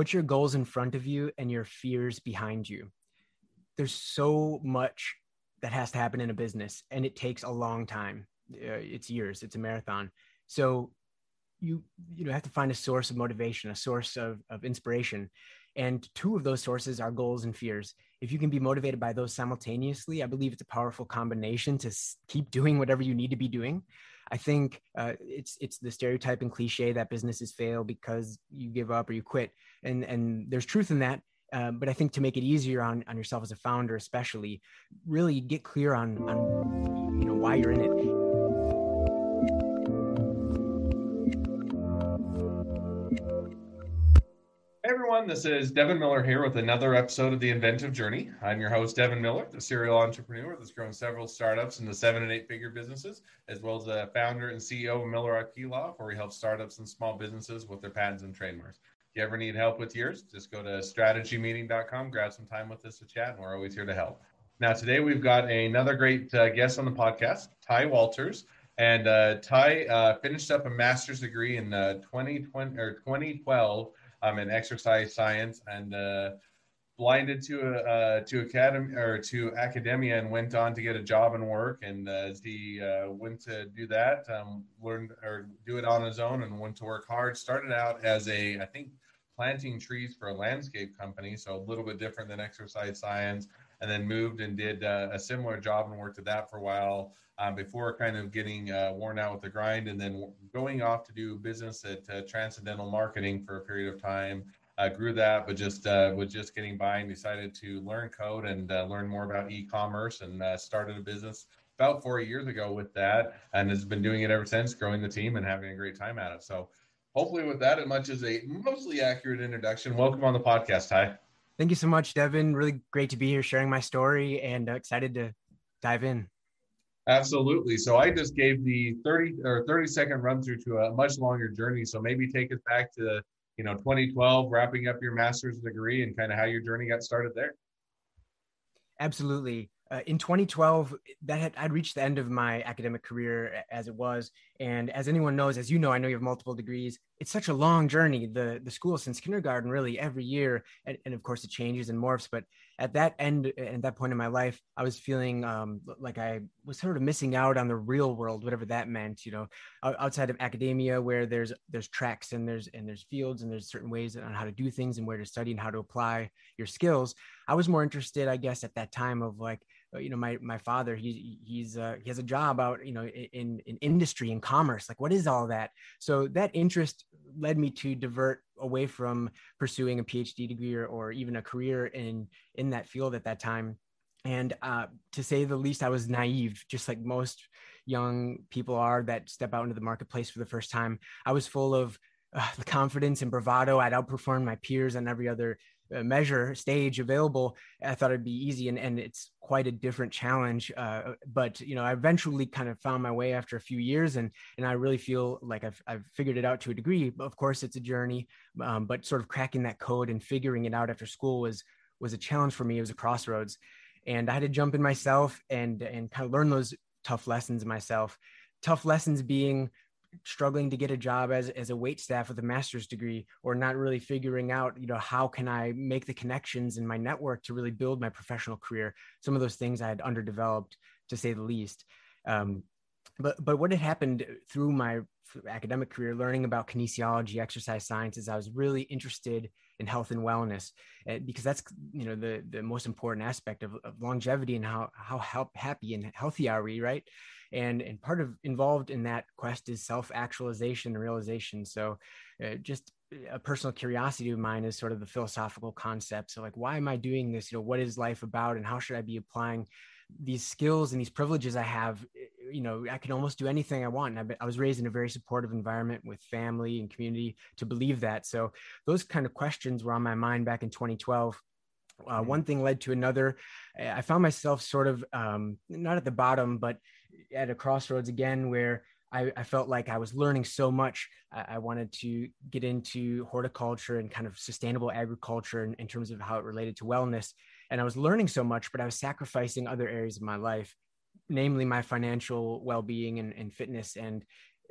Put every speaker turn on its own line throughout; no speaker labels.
put your goals in front of you and your fears behind you. There's so much that has to happen in a business and it takes a long time. Uh, it's years, it's a marathon. So you you know have to find a source of motivation, a source of, of inspiration. And two of those sources are goals and fears. If you can be motivated by those simultaneously, I believe it's a powerful combination to keep doing whatever you need to be doing. I think uh, it's it's the stereotype and cliche that businesses fail because you give up or you quit, and and there's truth in that. Um, but I think to make it easier on, on yourself as a founder, especially, really get clear on on you know why you're in it.
Everyone. This is Devin Miller here with another episode of The Inventive Journey. I'm your host, Devin Miller, the serial entrepreneur that's grown several startups into seven and eight figure businesses, as well as a founder and CEO of Miller IP Law, where we help startups and small businesses with their patents and trademarks. If you ever need help with yours, just go to strategymeeting.com, grab some time with us to chat, and we're always here to help. Now, today we've got another great uh, guest on the podcast, Tygh Walters. And uh, Tygh uh, finished up a master's degree in 2020 uh, or 2012 um, in exercise science and uh, blinded to uh, to academy or to academia and went on to get a job and work. And uh, as he uh, went to do that, um, learned or do it on his own and went to work hard. Started out as a I think planting trees for a landscape company, so a little bit different than exercise science. And then moved and did uh, a similar job and worked at that for a while um, before kind of getting uh, worn out with the grind and then going off to do business at uh, Transcendental Marketing for a period of time. Uh, grew that, but just uh, was just getting by and decided to learn code and uh, learn more about e-commerce and uh, started a business about four years ago with that and has been doing it ever since, growing the team and having a great time at it. So hopefully with that, as much as a mostly accurate introduction, welcome on the podcast, Tygh.
Thank you so much, Devin. Really great to be here sharing my story and uh, excited to dive in.
Absolutely. So I just gave the 30 or 30 second run through to a much longer journey. So maybe take us back to, you know, 2012, wrapping up your master's degree and kind of how your journey got started there.
Absolutely uh, in 2012 that had i'd reached the end of my academic career as it was. And as anyone knows as you know i know you have multiple degrees. It's such a long journey. The the school since kindergarten really every year. And, and of course it changes and morphs. But at that end at that point in my life i was feeling um, like i was sort of missing out on the real world whatever that meant you know outside of academia where there's there's tracks and there's and there's fields and there's certain ways on how to do things and where to study and how to apply your skills. I was more interested i guess at that time of like you know my my father he he's uh, he has a job out you know in in industry and commerce like what is all that? So that interest led me to divert away from pursuing a phd degree or, or even a career in in that field at that time. And uh, to say the least i was naive just like most young people are that step out into the marketplace for the first time. I was full of uh, the confidence and bravado. I'd outperform my peers on every other measure stage available i thought it'd be easy and, and it's quite a different challenge uh, but you know i eventually kind of found my way after a few years and and i really feel like i've, I've figured it out to a degree. Of course it's a journey um, but sort of cracking that code and figuring it out after school was was a challenge for me. It was a crossroads and i had to jump in myself and and kind of learn those tough lessons myself. Tough lessons being struggling to get a job as, as a wait staff with a master's degree or not really figuring out you know how can i make the connections in my network to really build my professional career. Some of those things i had underdeveloped to say the least. Um, but but what had happened through my academic career learning about kinesiology exercise sciences i was really interested in health and wellness eh, because that's you know the the most important aspect of, of longevity and how how help, happy and healthy are we right? And and part of involved in that quest is self actualization and realization. So uh, just a personal curiosity of mine is sort of the philosophical concept so like why am i doing this? You know what is life about and how should i be applying these skills and these privileges I have, eh, you know, I can almost do anything I want. And I, I was raised in a very supportive environment with family and community to believe that. So those kind of questions were on my mind back in 2012. Uh, mm-hmm. one thing led to another. I found myself sort of um, not at the bottom, but at a crossroads again where I, I, felt like I was learning so much. I, I, wanted to get into horticulture and kind of sustainable agriculture in, in, terms of how it related to wellness. And I was learning so much, but I was sacrificing other areas of my life, namely my financial well-being and, and fitness and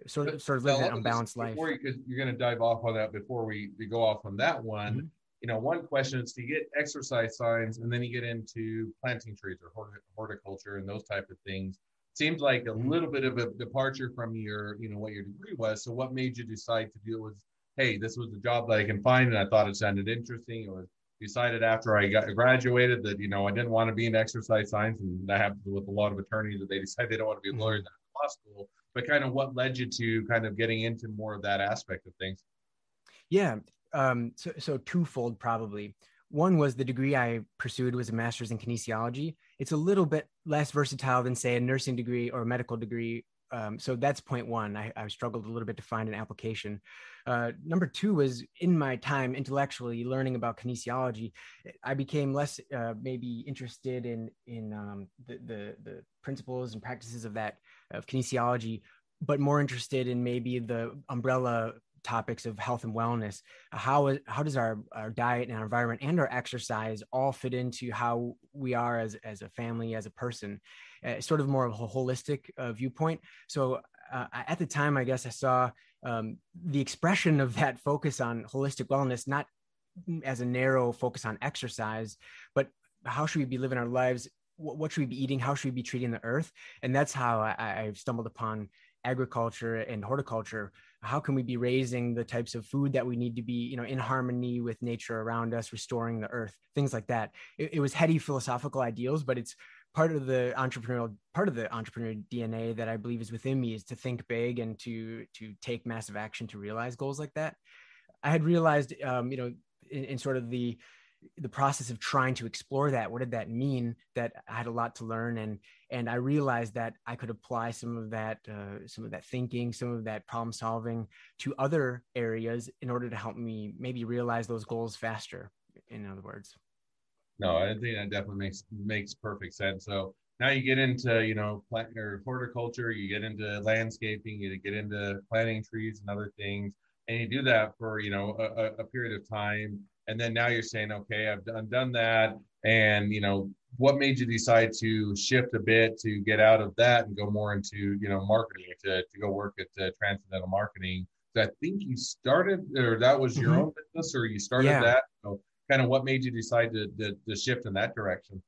sort of sort of living an unbalanced life.
Before you, you're going to dive off on that before we, we go off on that one. Mm-hmm. you know, one question is to get exercise science, and then you get into planting trees or horticulture and those type of things. Seems like a
Mm-hmm.
little bit of a departure from your, you know, what your degree was. So, what made you decide to do it? Was hey, this was a job that I can find, and I thought it sounded interesting. It was decided after I got graduated that you know I didn't want to be in exercise science, and that happens with a lot of attorneys that they decide they don't want to be
Mm-hmm.
lawyers in law school. But kind of what led you to kind of getting into more of that aspect of things?
Yeah. Um, so, so twofold probably. One was the degree I pursued was a master's in kinesiology. It's a little bit less versatile than say a nursing degree or a medical degree. Um, so that's point one. I, I struggled a little bit to find an application. Uh, number two was in my time intellectually learning about kinesiology, I became less uh, maybe interested in in um, the, the the principles and practices of that of kinesiology, but more interested in maybe the umbrella topics of health and wellness how how does our, our diet and our environment and our exercise all fit into how we are as, as a family as a person uh, sort of more of a holistic uh, viewpoint. So uh, at the time i guess i saw um, the expression of that focus on holistic wellness not as a narrow focus on exercise but how should we be living our lives? What should we be eating? How should we be treating the earth? And that's how i, I stumbled upon agriculture and horticulture. How can we be raising the types of food that we need to be you know in harmony with nature around us restoring the earth? Things like that. It, it was heady philosophical ideals but it's part of the entrepreneurial part of the entrepreneurial dna that i believe is within me is to think big and to to take massive action to realize goals like that. I had realized um, you know in, in sort of the the process of trying to explore that what did that mean that i had a lot to learn and and i realized that i could apply some of that uh, some of that thinking some of that problem solving to other areas in order to help me maybe realize those goals faster in other words
no i think that definitely makes makes perfect sense. So now you get into you know plant or horticulture you get into landscaping you get into planting trees and other things and you do that for you know a, a period of time. And then now you're saying okay i've done, done that. And you know what made you decide to shift a bit to get out of that and go more into you know marketing to, to go work at uh, transcendental marketing? So i think you started or that was your mm-hmm. own business or you started yeah. that. So kind of what made you decide to, to, to, shift in that direction?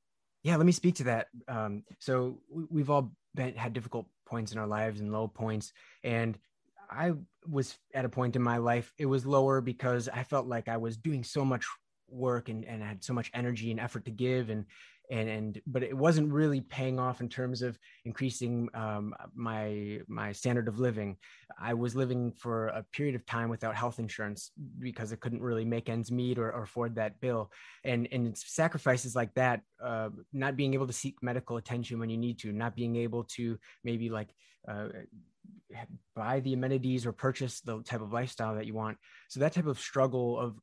Yeah let me speak to that. Um, so we've all been, had difficult points in our lives and low points and I was at a point in my life, it was lower because I felt like I was doing so much work and, and I had so much energy and effort to give and and and but it wasn't really paying off in terms of increasing um, my my standard of living. I was living for a period of time without health insurance because I couldn't really make ends meet or, or afford that bill. And and sacrifices like that, uh, not being able to seek medical attention when you need to, not being able to maybe like. Uh, buy the amenities or purchase the type of lifestyle that you want so that type of struggle of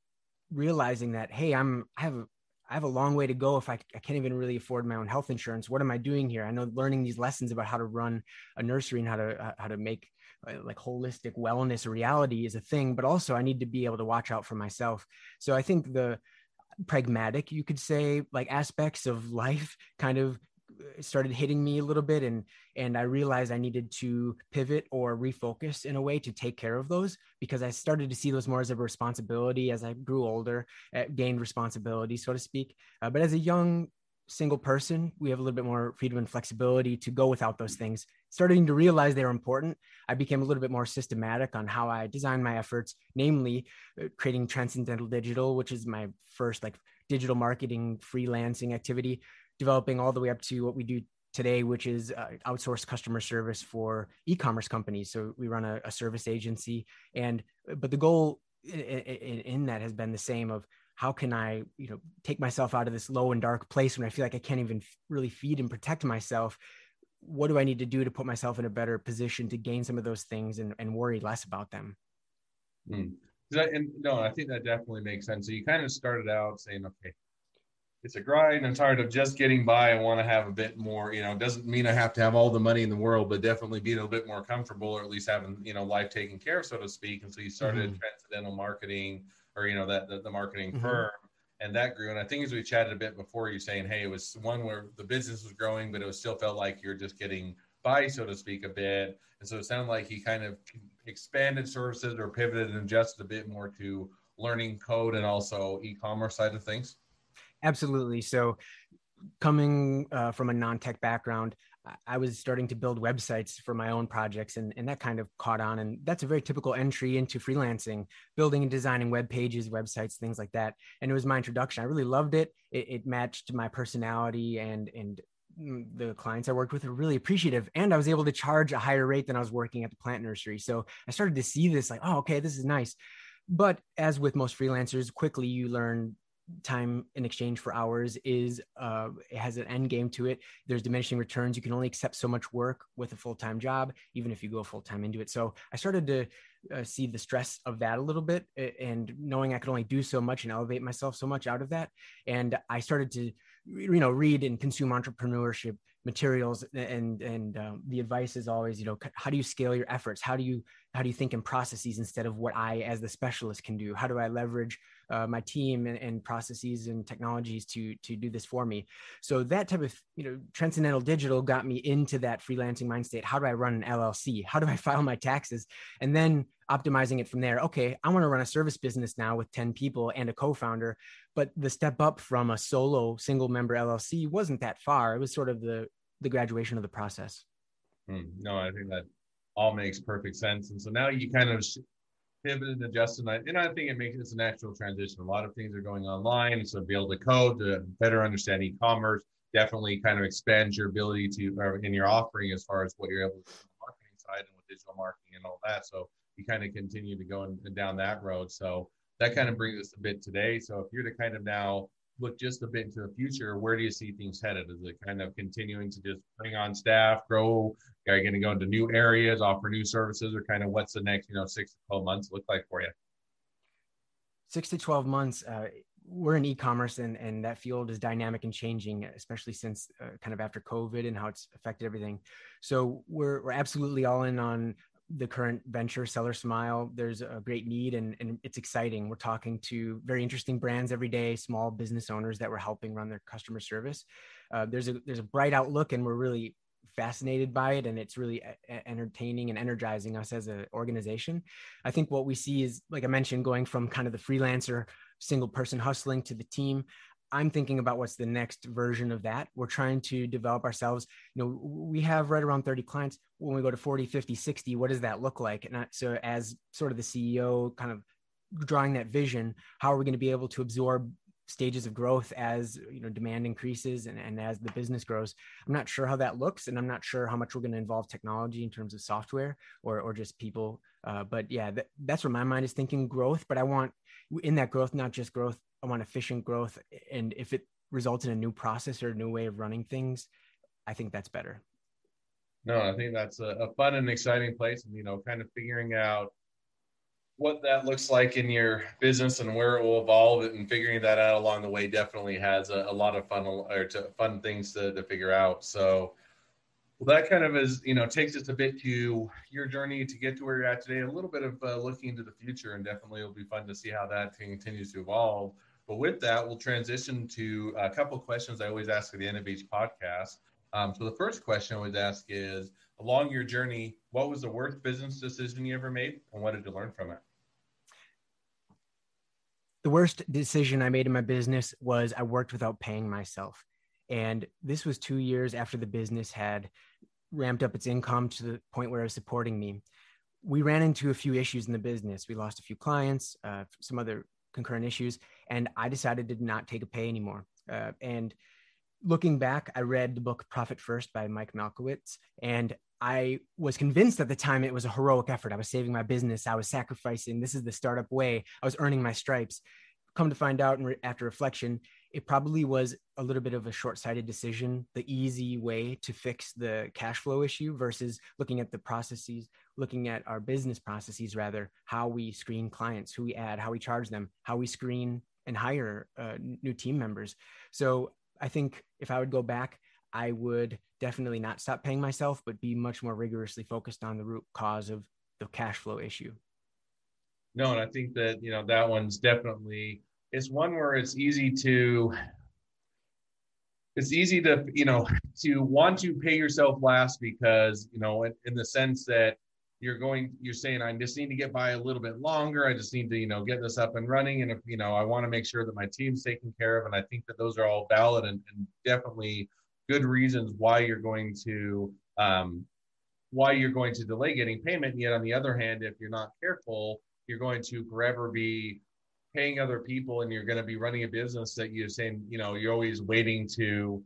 realizing that hey i'm i have I have a long way to go if I, I can't even really afford my own health insurance. What am I doing here? I know learning these lessons about how to run a nursery and how to how to make uh, like holistic wellness a reality is a thing, but also I need to be able to watch out for myself. So I think the pragmatic, you could say, like aspects of life kind of started hitting me a little bit and and I realized I needed to pivot or refocus in a way to take care of those because I started to see those more as a responsibility as I grew older, uh, gained responsibility, so to speak. Uh, but as a young single person, we have a little bit more freedom and flexibility to go without those things. Starting to realize they were important, I became a little bit more systematic on how I design my efforts, namely uh, creating Transcendental Digital, which is my first like digital marketing freelancing activity developing all the way up to what we do today, which is uh, outsourced customer service for e-commerce companies. So we run a, a service agency, and but the goal in, in, in, that has been the same of how can I, you know, take myself out of this low and dark place when I feel like I can't even really feed and protect myself. What do I need to do to put myself in a better position to gain some of those things and, and worry less about them?
Mm. And no, I think that definitely makes sense. So you kind of started out saying, okay, it's a grind. I'm tired of just getting by. I want to have a bit more, you know, doesn't mean I have to have all the money in the world, but definitely being a little bit more comfortable or at least having, you know, life taken care of, so to speak. And so you started mm-hmm. transcendental marketing or, you know, that the, the marketing mm-hmm. firm and that grew. And I think as we chatted a bit before you saying, Hey, it was one where the business was growing, but it was still felt like you're just getting by, so to speak, a bit. And so it sounded like he kind of expanded services or pivoted and adjusted a bit more to learning code and also e-commerce side of things?
Absolutely. So, coming uh, from a non-tech background, I was starting to build websites for my own projects, and, and that kind of caught on. And that's a very typical entry into freelancing, building and designing web pages, websites, things like that. And it was my introduction. I really loved it. It, it matched my personality, and and mm, the clients I worked with were really appreciative. And I was able to charge a higher rate than I was working at the plant nursery. So I started to see this like, oh, okay, this is nice. But as with most freelancers, quickly you learn time in exchange for hours is uh, it has an end game to it. There's diminishing returns. You can only accept so much work with a full-time job even if you go full-time into it. So i started to uh, see the stress of that a little bit and knowing i could only do so much and elevate myself so much out of that. And i started to you know read and consume entrepreneurship materials and and um, the advice is always you know how do you scale your efforts? How do you how do you think in processes instead of what i as the specialist can do? How do i leverage uh, my team and, and, processes and technologies to to do this for me? So that type of you know transcendental digital got me into that freelancing mind state how do i run an llc how do i file my taxes? And then optimizing it from there. Okay i want to run a service business now with 10 people and a co-founder but the step up from a solo single member llc wasn't that far. It was sort of the the graduation of the process
hmm. no i think that all makes perfect sense and so now you kind of pivoted and adjusted. And I, think it makes it's a natural transition. A lot of things are going online, so be able to code to better understand e-commerce definitely kind of expands your ability to uh, in your offering as far as what you're able to do on the marketing side and with digital marketing and all that. So you kind of continue to go in, down that road. So that kind of brings us a bit today. So if you're to kind of now look just a bit into the future, where do you see things headed? Is it kind of continuing to just bring on staff, grow? Are you going to go into new areas, offer new services, or kind of what's the next, you know, six to 12 months look like for you?
Six to 12 months. Uh, we're in e-commerce and, and that field is dynamic and changing, especially since uh, kind of after COVID and how it's affected everything. So we're, we're absolutely all in on the current venture seller smile there's a great need and, and it's exciting. We're talking to very interesting brands every day small business owners that we're helping run their customer service. Uh, there's a there's a bright outlook and we're really fascinated by it and it's really entertaining and energizing us as an organization. I think what we see is like i mentioned going from kind of the freelancer single person hustling to the team I'm thinking about what's the next version of that. We're trying to develop ourselves. You know, we have right around 30 clients. When we go to 40, 50, 60, what does that look like? And I, so, as sort of the CEO, kind of drawing that vision, how are we going to be able to absorb stages of growth as you know demand increases and, and as the business grows i'm not sure how that looks and i'm not sure how much we're going to involve technology in terms of software or, or just people uh, but yeah that, that's where my mind is thinking growth but i want in that growth not just growth I want efficient growth. And if it results in a new process or a new way of running things, I think that's better.
No, I think that's a, a fun and exciting place. And, you know, kind of figuring out what that looks like in your business and where it will evolve and figuring that out along the way definitely has a, a lot of fun or to, fun things to, to figure out. So, well, that kind of is, you know, takes us a bit to your journey to get to where you're at today. A little bit of uh, looking into the future, and definitely it'll be fun to see how that continues to evolve. But with that, we'll transition to a couple questions I always ask at the end of each podcast. Um, so the first question I always ask is, along your journey, what was the worst business decision you ever made, and what did you learn from it?
The worst decision I made in my business was I worked without paying myself. And this was two years after the business had ramped up its income to the point where it was supporting me. We ran into a few issues in the business. We lost a few clients, uh, some other concurrent issues, and I decided to not take a pay anymore. Uh, and looking back, I read the book Profit First by Mike Michalowicz, and I was convinced at the time it was a heroic effort. I was saving my business. I was sacrificing. This is the startup way. I was earning my stripes. Come to find out, and re- after reflection, it probably was a little bit of a short-sighted decision the easy way to fix the cash flow issue versus looking at the processes looking at our business processes rather how we screen clients who we add how we charge them how we screen and hire uh, new team members. So i think if i would go back i would definitely not stop paying myself but be much more rigorously focused on the root cause of the cash flow issue.
No and i think that you know that one's definitely it's one where it's easy to it's easy to you know to want to pay yourself last because you know in, in the sense that you're going you're saying i just need to get by a little bit longer. I just need to you know get this up and running. And if you know i want to make sure that my team's taken care of. And i think that those are all valid and, and definitely good reasons why you're going to um, why you're going to delay getting payment. And yet on the other hand if you're not careful you're going to forever be paying other people and you're going to be running a business that you're saying you know you're always waiting to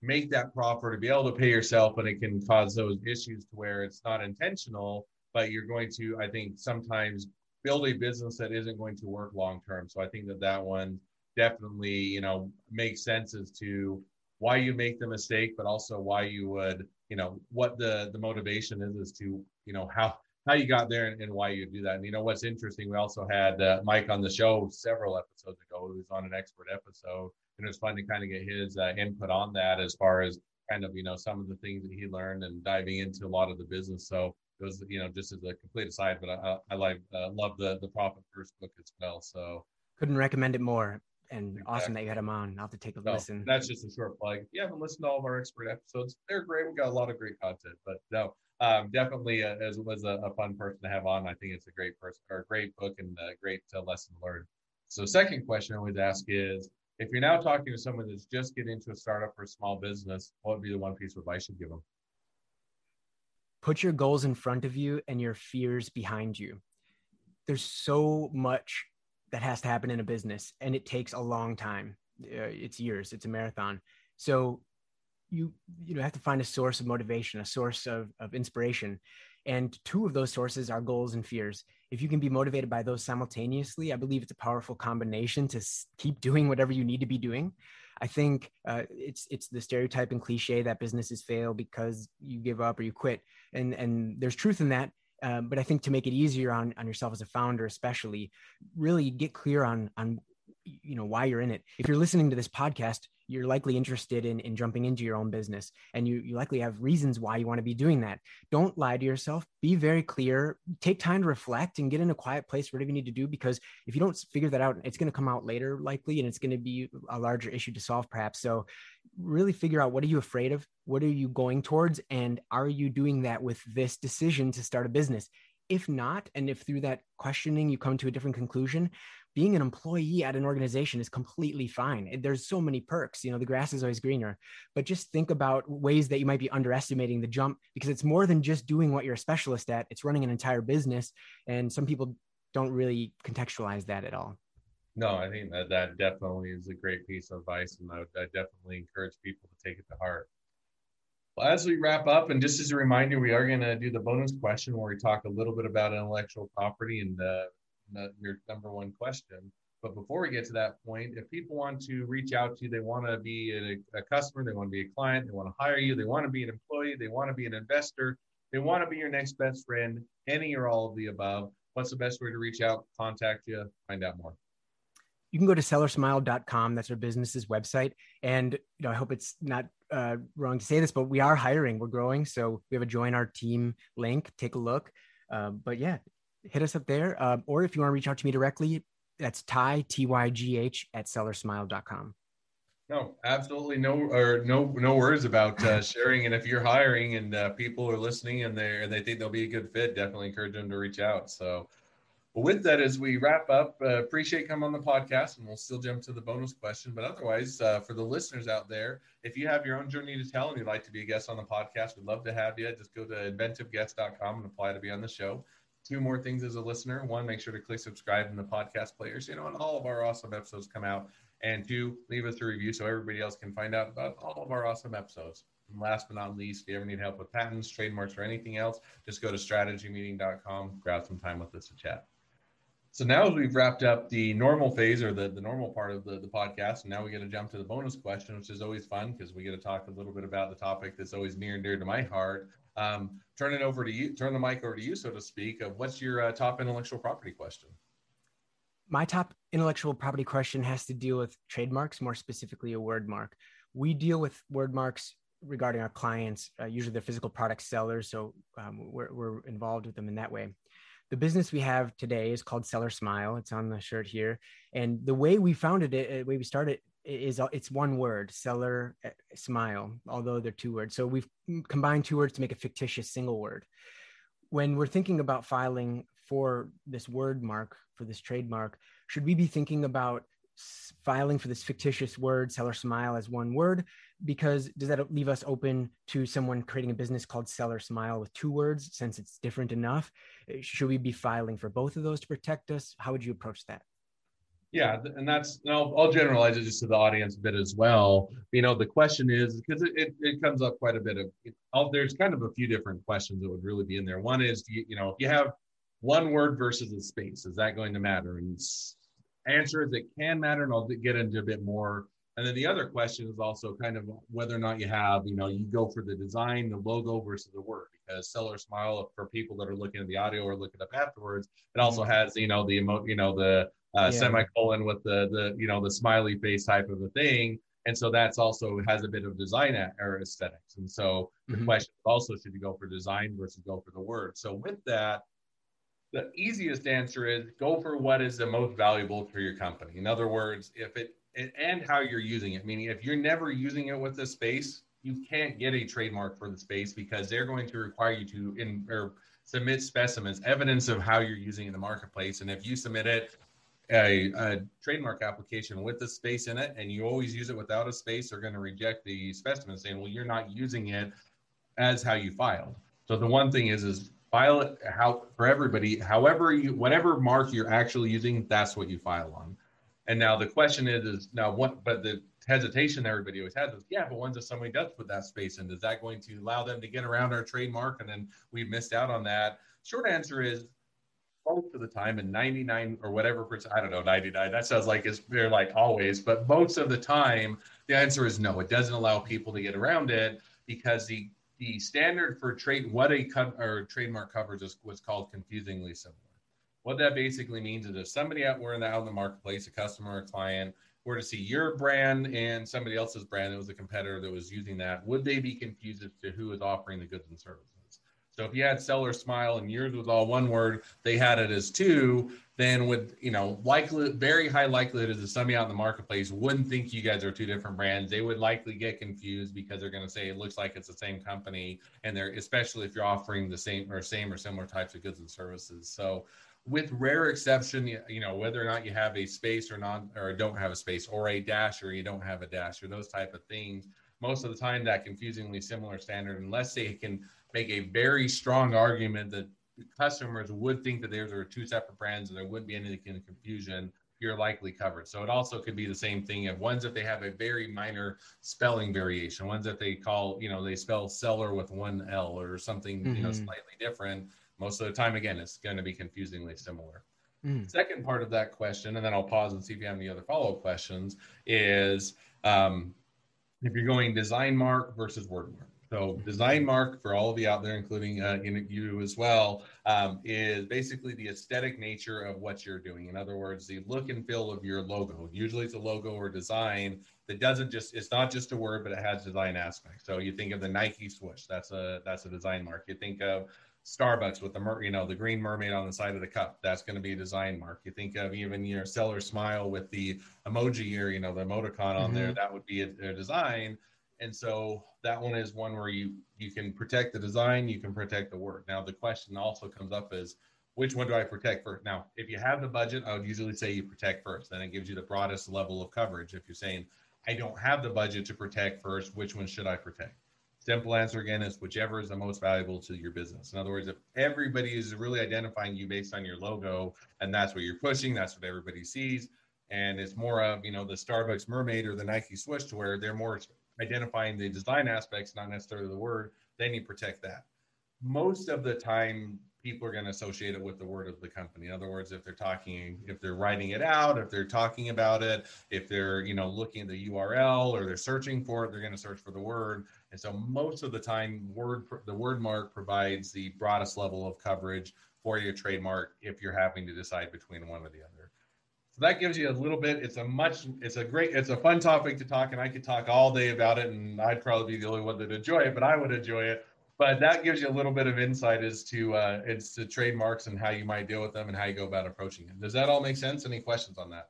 make that profit to be able to pay yourself and it can cause those issues to where it's not intentional but you're going to i think sometimes build a business that isn't going to work long term so i think that that one definitely you know makes sense as to why you make the mistake but also why you would you know what the the motivation is as to you know how how you got there and, and why you do that and you know what's interesting we also had uh, mike on the show several episodes ago He was on an expert episode and it was fun to kind of get his uh, input on that as far as kind of you know some of the things that he learned and diving into a lot of the business so it was you know just as a complete aside but i, I like uh, love the the profit first book as well so
couldn't recommend it more and exactly. awesome that you had him on. I'll have to take a listen.
That's just a short plug. If you haven't listened to all of our expert episodes, they're great. We got a lot of great content, but no, um, definitely uh, as was a, a, fun person to have on. I think it's a great person or a great book and a great uh, lesson learned. So, second question I always ask is, if you're now talking to someone that's just getting into a startup or a small business, what would be the one piece of advice you'd give them?
Put your goals in front of you and your fears behind you. There's so much that has to happen in a business and it takes a long time uh, it's years it's a marathon so you you know have to find a source of motivation a source of, of inspiration. And two of those sources are goals and fears. If you can be motivated by those simultaneously i believe it's a powerful combination to keep doing whatever you need to be doing. I think uh, it's it's the stereotype and cliche that businesses fail because you give up or you quit. And and there's truth in that. Um, but I think to make it easier on, on yourself as a founder, especially, really get clear on on you know why you're in it. If you're listening to this podcast, you're likely interested in, in jumping into your own business and you, you likely have reasons why you want to be doing that. Don't lie to yourself. Be very clear. Take time to reflect and get in a quiet place, whatever you need to do, because if you don't figure that out, it's going to come out later likely and it's going to be a larger issue to solve perhaps. So really figure out what are you afraid of? What are you going towards? And are you doing that with this decision to start a business? If not, and if through that questioning you come to a different conclusion, being an employee at an organization is completely fine. There's so many perks. You know, the grass is always greener. But just think about ways that you might be underestimating the jump because it's more than just doing what you're a specialist at. It's running an entire business, and some people don't really contextualize that at all.
No, I think that that definitely is a great piece of advice, and I, I definitely encourage people to take it to heart. Well, as we wrap up, and just as a reminder, we are going to do the bonus question where we talk a little bit about intellectual property and uh, your number one question. But before we get to that point, if people want to reach out to you, they want to be a, a, customer, they want to be a client, they want to hire you, they want to be an employee, they want to be an investor, they want to be your next best friend, any or all of the above. What's the best way to reach out, contact you, find out more?
You can go to sellersmile.com. That's our business's website. And you know, I hope it's not uh, wrong to say this, but we are hiring. We're growing, so we have a join our team link. Take a look. Uh, but yeah, hit us up there. Uh, or if you want to reach out to me directly, that's Tygh, T Y G H, at sellersmile.com.
No, absolutely no, or no, no worries about uh, sharing. And if you're hiring and uh, people are listening and they and they think they'll be a good fit, definitely encourage them to reach out. So, well, with that, as we wrap up, uh, appreciate coming on the podcast, and we'll still jump to the bonus question. But otherwise, uh, for the listeners out there, if you have your own journey to tell and you'd like to be a guest on the podcast, we'd love to have you. Just go to inventiveguest.com and apply to be on the show two more things as a listener. One, make sure to click subscribe in the podcast players, you know, and all of our awesome episodes come out. And two, leave us a review so everybody else can find out about all of our awesome episodes. And last but not least, if you ever need help with patents, trademarks, or anything else, just go to strategymeeting.com, grab some time with us to chat. So now as we've wrapped up the normal phase or the, the normal part of the, the podcast, and now we get to jump to the bonus question, which is always fun because we get to talk a little bit about the topic that's always near and dear to my heart, um, turn it over to you, turn the mic over to you, so to speak. Of what's your uh, top intellectual property question?
My top intellectual property question has to deal with trademarks, more specifically a word mark. We deal with word marks regarding our clients, uh, usually they're physical product sellers, so um, we're, we're involved with them in that way. The business we have today is called Seller Smile. It's on the shirt here, and the way we founded it, the way we started is it's one word seller eh, smile although they're two words. So we've combined two words to make a fictitious single word. When we're thinking about filing for this word mark for this trademark should we be thinking about filing for this fictitious word seller smile as one word because does that leave us open to someone creating a business called seller smile with two words since it's different enough? Uh, should we be filing for both of those to protect us? How would you approach that?
Yeah and that's I'll, I'll, generalize it just to the audience a bit as well. You know the question is because it, it, it, comes up quite a bit of I'll, there's kind of a few different questions that would really be in there. One is you, you know if you have one word versus a space is that going to matter? And answer is it can matter and i'll get into a bit more and then the other question is also kind of whether or not you have, you know, you go for the design, the logo versus the word, because Seller Smile for people that are looking at the audio or look it up afterwards, it also mm-hmm. has, you know, the emo, you know, the uh, yeah. semicolon with the the you know the smiley face type of a thing, and so that's also has a bit of design or aesthetics. And so the mm-hmm. question also should you go for design versus go for the word. So with that, the easiest answer is go for what is the most valuable for your company. In other words, if it and how you're using it. Meaning, if you're never using it with the space, you can't get a trademark for the space because they're going to require you to in or submit specimens, evidence of how you're using in the marketplace. And if you submit it a, a, trademark application with the space in it and you always use it without a space, they're going to reject the specimen saying, well, you're not using it as how you filed. So the one thing is, is file it how for everybody, however you, whatever mark you're actually using, that's what you file on. And now the question is, is now what, but the hesitation everybody always has is, yeah, but once if somebody does put that space in, is that going to allow them to get around our trademark? And then we've missed out on that. Short answer is most of the time and 99 or whatever percent, I don't know, 99, that sounds like it's they're like always, but most of the time the answer is no, it doesn't allow people to get around it because the, the standard for trade, what a co- or trademark covers is, what's called confusingly similar. What that basically means is if somebody out there in the, out in the marketplace, a customer or client, were to see your brand and somebody else's brand that was a competitor that was using that, would they be confused as to who is offering the goods and services? So if you had seller smile and yours was all one word, they had it as two, then with you know likely very high likelihood is that somebody out in the marketplace wouldn't think you guys are two different brands. They would likely get confused because they're going to say it looks like it's the same company, and they're especially if you're offering the same or same or similar types of goods and services. So with rare exception, you know, whether or not you have a space or not, or don't have a space, or a dash, or you don't have a dash, or those type of things, most of the time that confusingly similar standard, unless they can make a very strong argument that customers would think that there are two separate brands and there wouldn't be any kind of confusion, you're likely covered. So it also could be the same thing of ones that they have a very minor spelling variation, ones that they call, you know, they spell seller with one L or something, mm-hmm. you know, mm-hmm. slightly different most of the time, again, it's going to be confusingly similar. Mm. Second part of that question, and then I'll pause and see if you have any other follow up questions, is um, if you're going design mark versus word mark. So design mark for all of you out there, including uh, you as well, um, is basically the aesthetic nature of what you're doing. In other words, the look and feel of your logo. Usually it's a logo or design that doesn't just, it's not just a word, but it has design aspects. So you think of the Nike swoosh, that's a, that's a design mark. You think of Starbucks with the mer- you know the green mermaid on the side of the cup. That's going to be a design mark. You think of even your seller smile with the emoji or you know the emoticon on mm-hmm. there. That would be a, a, design. And so that one is one where you you can protect the design, you can protect the work. Now the question also comes up is which one do I protect first? Now, if you have the budget, I would usually say you protect first. Then it gives you the broadest level of coverage. If you're saying I don't have the budget to protect first, which one should I protect? Simple answer again is whichever is the most valuable to your business. In other words, if everybody is really identifying you based on your logo and that's what you're pushing, that's what everybody sees. And it's more of, you know, the Starbucks mermaid or the Nike swoosh to where they're more identifying the design aspects, not necessarily the word, then you protect that. Most of the time, people are going to associate it with the word of the company. In other words, if they're talking, if they're writing it out, if they're talking about it, if they're, you know, looking at the URL or they're searching for it, they're going to search for the word. And so most of the time, word the word mark provides the broadest level of coverage for your trademark if you're having to decide between one or the other. That gives you a little bit. It's a much, it's a great, it's a fun topic to talk, and I could talk all day about it, and I'd probably be the only one that enjoy it, but I would enjoy it but that gives you a little bit of insight as to uh, it's the trademarks and how you might deal with them and how you go about approaching it. Does that all make sense? Any questions on that?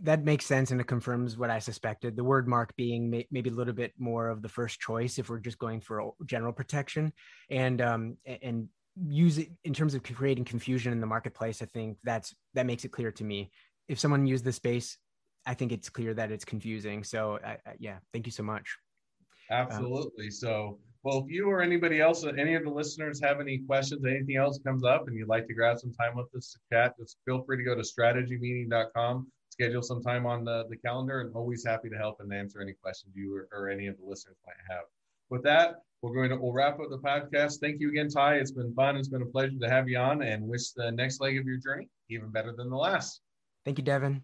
that makes sense and it confirms what I suspected. The word mark being may- maybe a little bit more of the first choice if we're just going for general protection, and um, and use it in terms of creating confusion in the marketplace, I think that's that makes it clear to me. If someone used this space, I think it's clear that it's confusing. So I, I, yeah, thank you so much.
Absolutely. Um, so well, if you or anybody else, any of the listeners have any questions, anything else comes up, and you'd like to grab some time with us to chat, just feel free to go to strategymeeting.com, schedule some time on the, the calendar, and always happy to help and answer any questions you or, or any of the listeners might have. With that, we're going to we'll wrap up the podcast. Thank you again, Tygh. It's been fun. It's been a pleasure to have you on, and wish the next leg of your journey even better than the last.
Thank you, Devin.